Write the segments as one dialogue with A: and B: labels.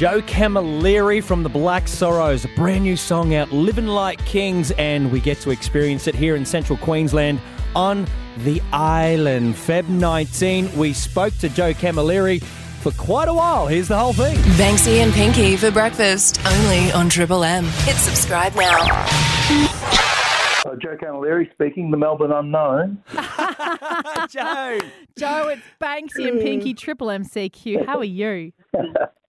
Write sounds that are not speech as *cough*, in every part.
A: Joe Camilleri from the Black Sorrows, a brand new song out, Living Like Kings, and we get to experience it here in central Queensland on the island. Feb 19, we spoke to Joe Camilleri for quite a while. Here's the whole thing.
B: Banksy and Pinky for breakfast, only on Triple M. Hit subscribe now.
C: Uh, Joe Camilleri speaking, the Melbourne Unknown. *laughs* *laughs*
A: Joe.
D: Joe, it's Banksy and Pinky Triple MCQ. How are you? *laughs*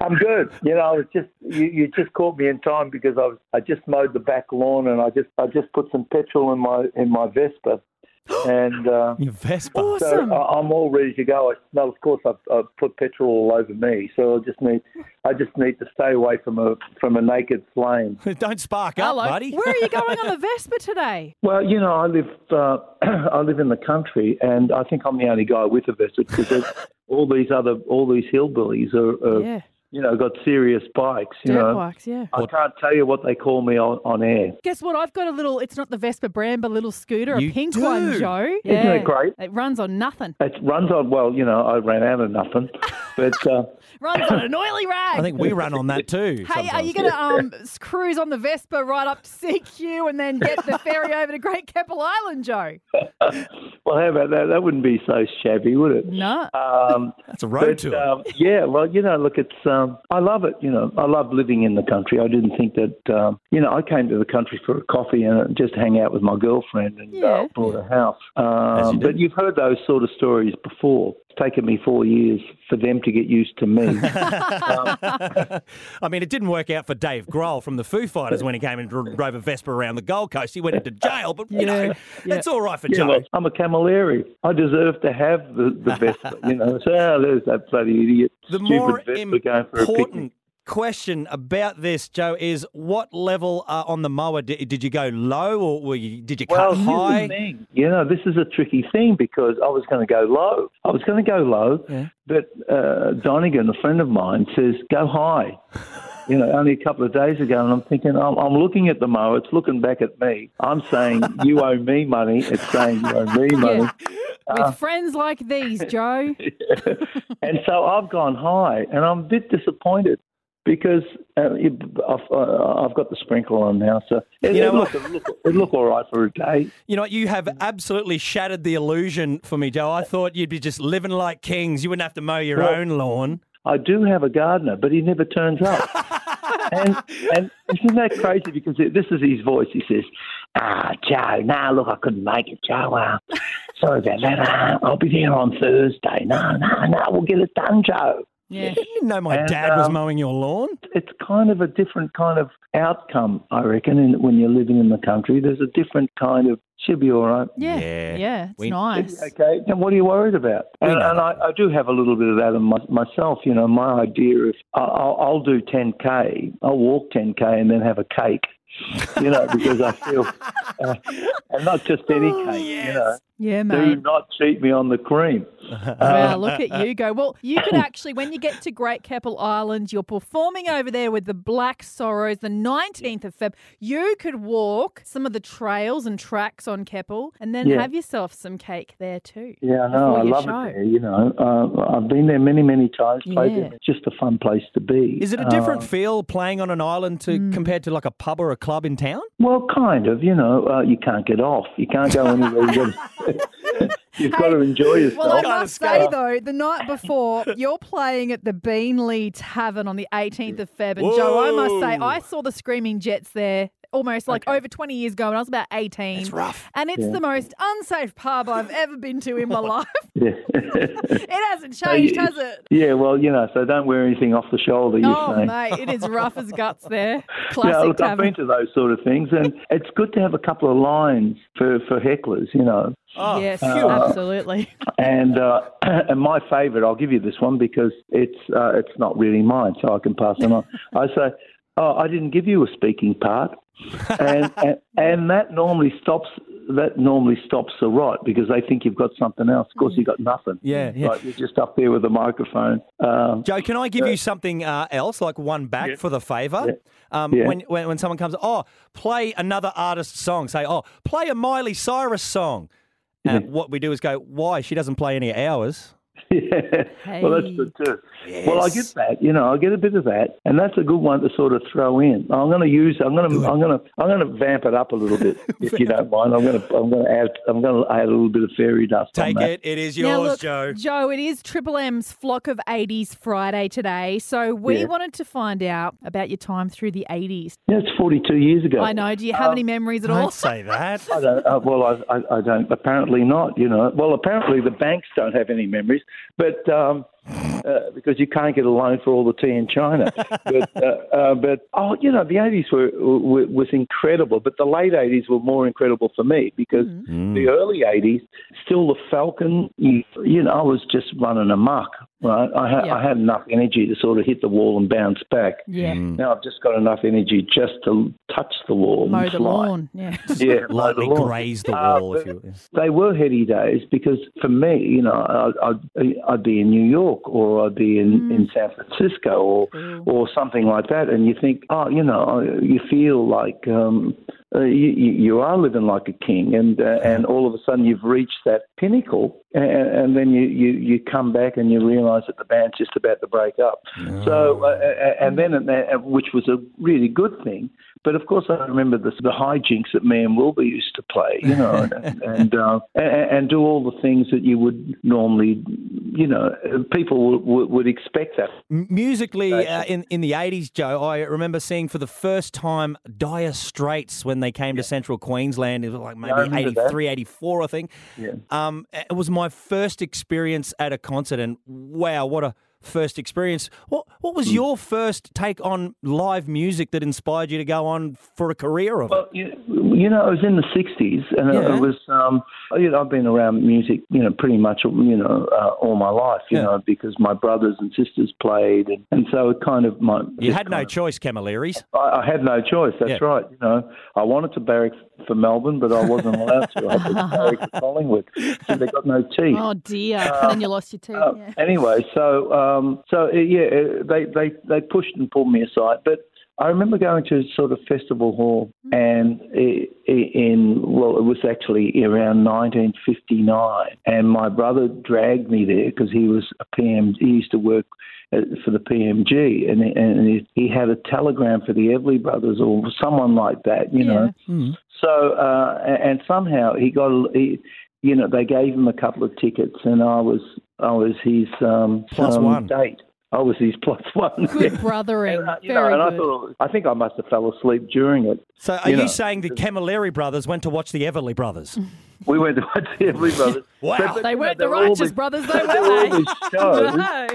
C: I'm good. You know, I was just you, you just caught me in time because I was I just mowed the back lawn and I just I just put some petrol in my in my Vespa, *gasps* and uh,
A: Your Vespa.
C: so
D: Awesome.
C: I, I'm all ready to go. I, no, of course I've, I've put petrol all over me, so I just need I just need to stay away from a from a naked flame. *laughs*
A: Don't spark up,
D: Hello.
A: buddy.
D: Where are you *laughs* going on the Vespa today?
C: Well, you know, I live uh, *clears throat* I live in the country, and I think I'm the only guy with a Vespa because *laughs* all these other all these hillbillies are, are
D: Yeah.
C: You know got serious bikes. You
D: Dirt
C: know,
D: bikes, yeah.
C: I can't tell you what they call me on, on air.
D: Guess what? I've got a little, it's not the Vespa brand, but a little scooter,
A: You
D: a pink
A: do?
D: one, Joe.
C: Isn't it great?
D: It runs on nothing.
C: It runs on well, you know. I ran out of nothing, *laughs* but uh,
D: Runs on an oily rag.
A: I think we run on that too.
D: Hey, are you
A: sometimes.
D: going to um, s- cruise on the Vespa right up to CQ and then get the ferry over to Great Keppel Island, Joe? *laughs*
C: well, how about that? That wouldn't be so shabby, would it?
D: No.
C: Um, *laughs*
A: That's a road
C: but,
A: tour.
C: um, yeah, well, you know, look, it's um, I love it. You know, I love living in the country. I didn't think that. Um, you know, I came to the country for a coffee and just hang out with my girlfriend and
D: Yeah.
C: uh, bought a house.
A: As you
C: Um, but you've heard those sort of stories before. Taken me four years for them to get used to me. *laughs*
A: Um, I mean, it didn't work out for Dave Grohl from the Foo Fighters when he came and drove a Vespa around the Gold Coast. He went into jail, but you know,
D: Yeah,
A: it's all right for
C: Yeah,
A: Joe.
C: well, I'm a Camilleri. I deserve to have the, the Vespa. you know, so oh, there's that bloody idiot.
A: The more
C: Vespa going for a picnic.
A: important question about this, Joe, is what level uh, on the mower did, did you go low or were you, did you
C: Well,
A: cut
C: here's
A: high?
C: thing. You know, this is a tricky thing because I was going to go low. I was going to go low,
A: Yeah.
C: but uh, Donegan, a friend of mine, says go high. You know, only a couple of days ago, and I'm thinking, I'm, I'm looking at the mower. It's looking back at me. I'm saying you owe me money. It's saying you owe me *laughs* money.
D: Yeah.
C: uh,
D: With friends like these, Joe. *laughs*
C: and so I've gone high, and I'm a bit disappointed because uh, I've, uh, I've got the sprinkler on now, so it,
A: You know
C: look, look, it look all right for a day.
A: You know, what, you have absolutely shattered the illusion for me, Joe. I thought you'd be just living like kings. You wouldn't have to mow your
C: Well-
A: own lawn.
C: I do have a gardener, but he never turns up. *laughs* and and isn't that crazy? Because this is his voice. He says, "Ah, Joe, no, look, I couldn't make it, Joe. Uh, sorry about that. Uh, I'll be there on Thursday. No, no, no, we'll get it done, Joe."
D: Yeah.
A: You didn't know my
C: And,
A: dad was
C: um,
A: mowing your lawn.
C: It's kind of a different kind of outcome, I reckon. In, when you're living in the country, there's a different kind of. She'll be all right.
D: Yeah.
A: Yeah.
D: Yeah. It's
A: We-
D: nice.
C: Okay, and what are you worried about? And, and I, I do have a little bit of that in my, myself. You know, my idea is I- I'll, I'll do 10k, I'll walk 10k, and then have a cake. You know, because I feel, *laughs* uh, and not just any
A: Oh,
C: cake. You know,
D: Yeah,
C: do not cheat me on the cream. *laughs*
D: Wow, look at you go. Well, you could actually, when you get to Great Keppel Island, you're performing over there with the Black Sorrows the 19th of Feb. You could walk some of the trails and tracks on Keppel and then
C: Yeah.
D: have yourself some cake there too.
C: Yeah, I know. I love
D: show.
C: it there. You know, uh, I've been there many, many times. Played
D: Yeah.
C: there. It's just a fun place to be.
A: Is it a different
C: Uh,
A: feel playing on an island to
D: Mm.
A: compared to like a pub or a club in town?
C: well, kind of. You know, uh, you can't get off. You can't go anywhere. You gotta- You've got to enjoy yourself.
D: Well, I must say though, the night before *laughs* you're playing at the Beanley Tavern on the 18th of Feb, and Joe, I must say, I saw the Screaming Jets there almost like over 20 years ago when I was about 18.
A: It's rough.
D: And it's
C: Yeah.
D: the most unsafe pub I've ever been to in my *laughs* life. *laughs* *laughs* It hasn't changed,
C: you-
D: has it?
C: yeah, well, you know, so don't wear anything off the shoulder, you're
D: Oh,
C: saying.
D: mate, it is rough as guts there.
C: Yeah,
D: Classic
C: look, I've been to those sort of things, and it's good to have a couple of lines for, for hecklers, you know.
A: Oh,
D: yes,
A: phew.
D: absolutely.
C: And uh, *clears throat* and my favourite, I'll give you this one because it's uh, it's not really mine, so I can pass it on. I say, "Oh, I didn't give you a speaking part," and *laughs* and, and that normally stops that normally stops the rot because they think you've got something else. Of course, you've got nothing.
A: Yeah, yeah.
C: Like you're just up there with a microphone. Um,
A: Joe, can I give you something uh, else, like one back for the favour? Um,
C: Yeah.
A: when, when when someone comes, oh, play another artist's song. Say, oh, play a Miley Cyrus song. And what we do is go, why? She doesn't play any of ours. *laughs*
C: Yeah. Well, that's good too. Well, I get that. You know, I get a bit of that, and that's a good one to sort of throw in. I'm going to use. I'm going to. I'm going to. I'm going to vamp it up a little bit, *laughs* if you don't mind. I'm going to. I'm going to add. I'm going to add a little bit of fairy dust. on
A: Take
C: that.
A: it. It is
D: Now,
A: yours,
D: look,
A: Joe.
D: Joe, it is Triple M's Flock of 80s Friday today. So we
C: Yeah.
D: wanted to find out about your time through the 80s.
C: Yeah, it's 42 years ago.
D: I know. Do you have any memories at all?
A: Don't say that.
C: I don't, uh, well, I, I, I don't. Apparently not. You know. Well, apparently the banks don't have any memories, but um, uh, because you can't get a loan for all the tea in China. *laughs* but uh, uh, but oh, you know, the eighties were, were was incredible, but the late eighties were more incredible for me because the early eighties, still the Falcon. You, you know, I was just running amok. Right, I, ha-
D: Yeah.
C: I had enough energy to sort of hit the wall and bounce back.
D: Yeah.
C: Now I've just got enough energy just to touch the wall
D: Mow
C: and
D: the
C: fly.
D: lawn. Yeah. *laughs*
C: Yeah, mow
A: Lightly
C: the lawn.
A: graze the
C: Uh,
A: wall. if
C: but-
A: you.
C: they were heady days because for me, you know, I'd, I'd, I'd be in New York or I'd be in, in San Francisco or or something like that, and you think, oh, you know, you feel like um, uh, you, you are living like a king, and uh, and all of a sudden you've reached that pinnacle, and, and then you, you, you come back and you realise that the band's just about to break up. So, uh, uh, and then uh, which was a really good thing. But of course, I remember the, the hijinks that me and Wilbur used to play, you know, and *laughs* and, uh, and and do all the things that you would normally, you know, people would, would, expect that.
A: Musically, uh, in in the eighties, Joe, I remember seeing for the first time Dire Straits when they came to Central Queensland. It was like maybe
C: that.
A: 83, 84, I think.
C: Yeah.
A: Um, it was my first experience at a concert, and wow, what a first experience! What what
C: Hmm.
A: was your first take on live music that inspired you to go on for a career of it?
C: Well, you, you know, it was in the '60s, and
A: Yeah.
C: it was. Um, you know, I've been around music, you know, pretty much, you know, uh, all my life. You
A: Yeah.
C: know, because my brothers and sisters played, and, and so it kind of my.
A: You had no
C: of-
A: choice, Camilleris.
C: I, I had no choice. That's
A: Yeah.
C: right. You know, I wanted to barrack for Melbourne, but I wasn't *laughs* allowed to. I had to *laughs* barrack for Collingwood, so they got no teeth.
D: Oh, dear. and then you lost your teeth.
C: Uh,
D: yeah.
C: Anyway, so um, so uh, yeah, uh, they, they they pushed and pulled me aside. But I remember going to sort of festival hall, and i- i- in well, it was actually around 1959, and my brother dragged me there because he was a PM. He used to work. For the PMG, and and he, he had a telegram for the Everly Brothers or someone like that, you know. So uh, and somehow he got, a- he, you know, they gave him a couple of tickets, and I was I was his um,
A: Plus
C: um,
A: one.
C: date. I was his plus one.
D: Good brothering.
C: And, uh, you know,
D: Very
C: and I
D: good.
C: thought I think I must have fell asleep during it.
A: So, are
C: you
A: you,
C: know,
A: saying the Camilleri brothers went to watch the Everly brothers?
C: We went to watch the Everly Brothers. *laughs*
A: Wow.
D: they
C: you know,
D: weren't the
C: there were all
D: righteous
C: these-
D: brothers, they
C: there were all
D: were.
C: shows. *laughs*
D: No.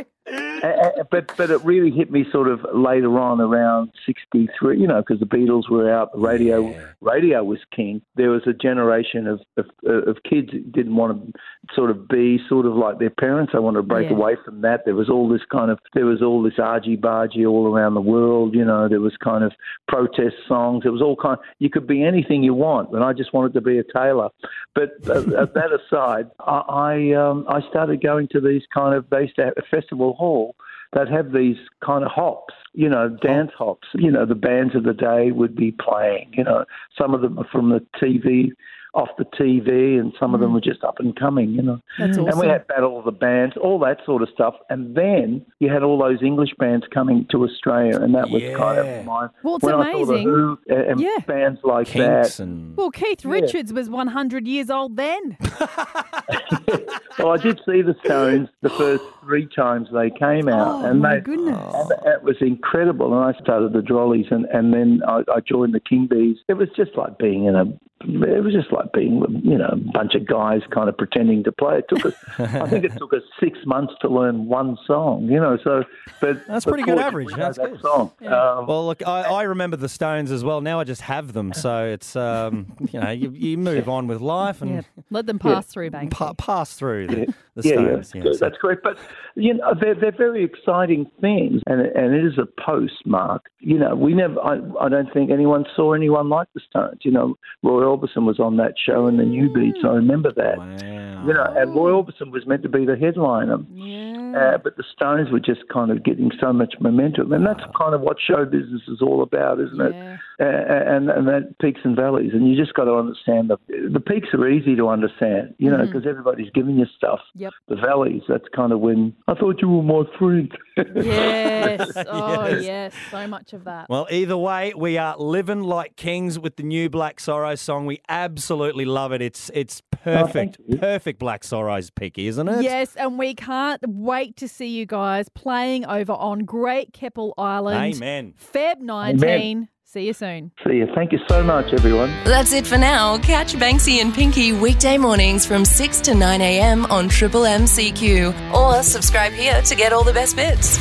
C: Uh, but but it really hit me sort of later on around '63, you know, because the Beatles were out, the radio radio was king. There was a generation of of, of kids that didn't want to sort of be sort of like their parents. They wanted to break
D: Yeah.
C: away from that. There was all this kind of there was all this argy bargy all around the world. You know, there was kind of protest songs. It was all kind. Of, You could be anything you want, and I just wanted to be a tailor. But uh, uh, that aside, I I, um, I started going to these kind of they used to have a festival hall that have these kind of hops, you know, dance oh. hops. You know, the bands of the day would be playing. You know, some of them are from the TV, off the TV, and some of them mm. were just up and coming. You know,
D: That's
C: and we had battle of the bands, all that sort of stuff. And then you had all those English bands coming to Australia, and that was kind of my.
D: Well, it's
C: when I saw the
D: amazing.
C: Who and
D: Yeah.
C: bands like
A: Kinks
C: that.
A: and
D: Well, Keith Richards was 100 years old then. *laughs* *laughs*
C: Well, I did see the Stones the first three times they came out,
D: Oh,
C: and
D: my
C: they,
D: goodness.
C: and it was incredible. And I started the Drollies, and and then I, I joined the King Bees. It was just like being in a. It was just like being, you know, a bunch of guys kind of pretending to play. It took us, I think it *laughs* took us six months to learn one song, you know. So, but
A: That's pretty good average. That's
C: that
A: good.
C: song. Um,
A: Well, look, I, I remember the Stones as well. Now I just have them, so it's um, you know you, you move on with life and
D: Yeah. Let them pass through, Banksy.
A: pa- pass through the, the
C: yeah,
A: Stones.
C: yeah,
A: yeah, so-
C: that's correct. But you know, they're they're very exciting things, and and it is a postmark. You know, we never. I, I don't think anyone saw anyone like the Stones. You know, Roy Orbison was on that show in the Newbeats. I remember that.
A: Wow.
C: You know, and Roy Orbison was meant to be the headliner.
D: Yeah.
C: Uh, but the Stones were just kind of getting so much momentum, and that's kind of what show business is all about, isn't it?
D: Yeah.
C: Uh, and and that peaks and valleys, and you just got to understand the the peaks are easy to understand, you know, because everybody's giving you stuff.
D: Yep.
C: The valleys, that's kind of when I thought you were my friend.
D: Yes. *laughs* Oh,
A: Yes.
D: yes. So much of that.
A: Well, either way, we are living like kings with the new Black Sorrow song. We absolutely love it. It's it's oh, perfect,
C: you.
A: perfect Black Sorrows, Peaky, isn't it?
D: Yes, and we can't wait to see you guys playing over on Great Keppel Island.
A: Amen.
D: Feb 19. See you soon.
C: See you. Thank you so much, everyone.
B: That's it for now. Catch Banksy and Pinky weekday mornings from 6 to 9 a.m. on Triple M CQ or subscribe here to get all the best bits.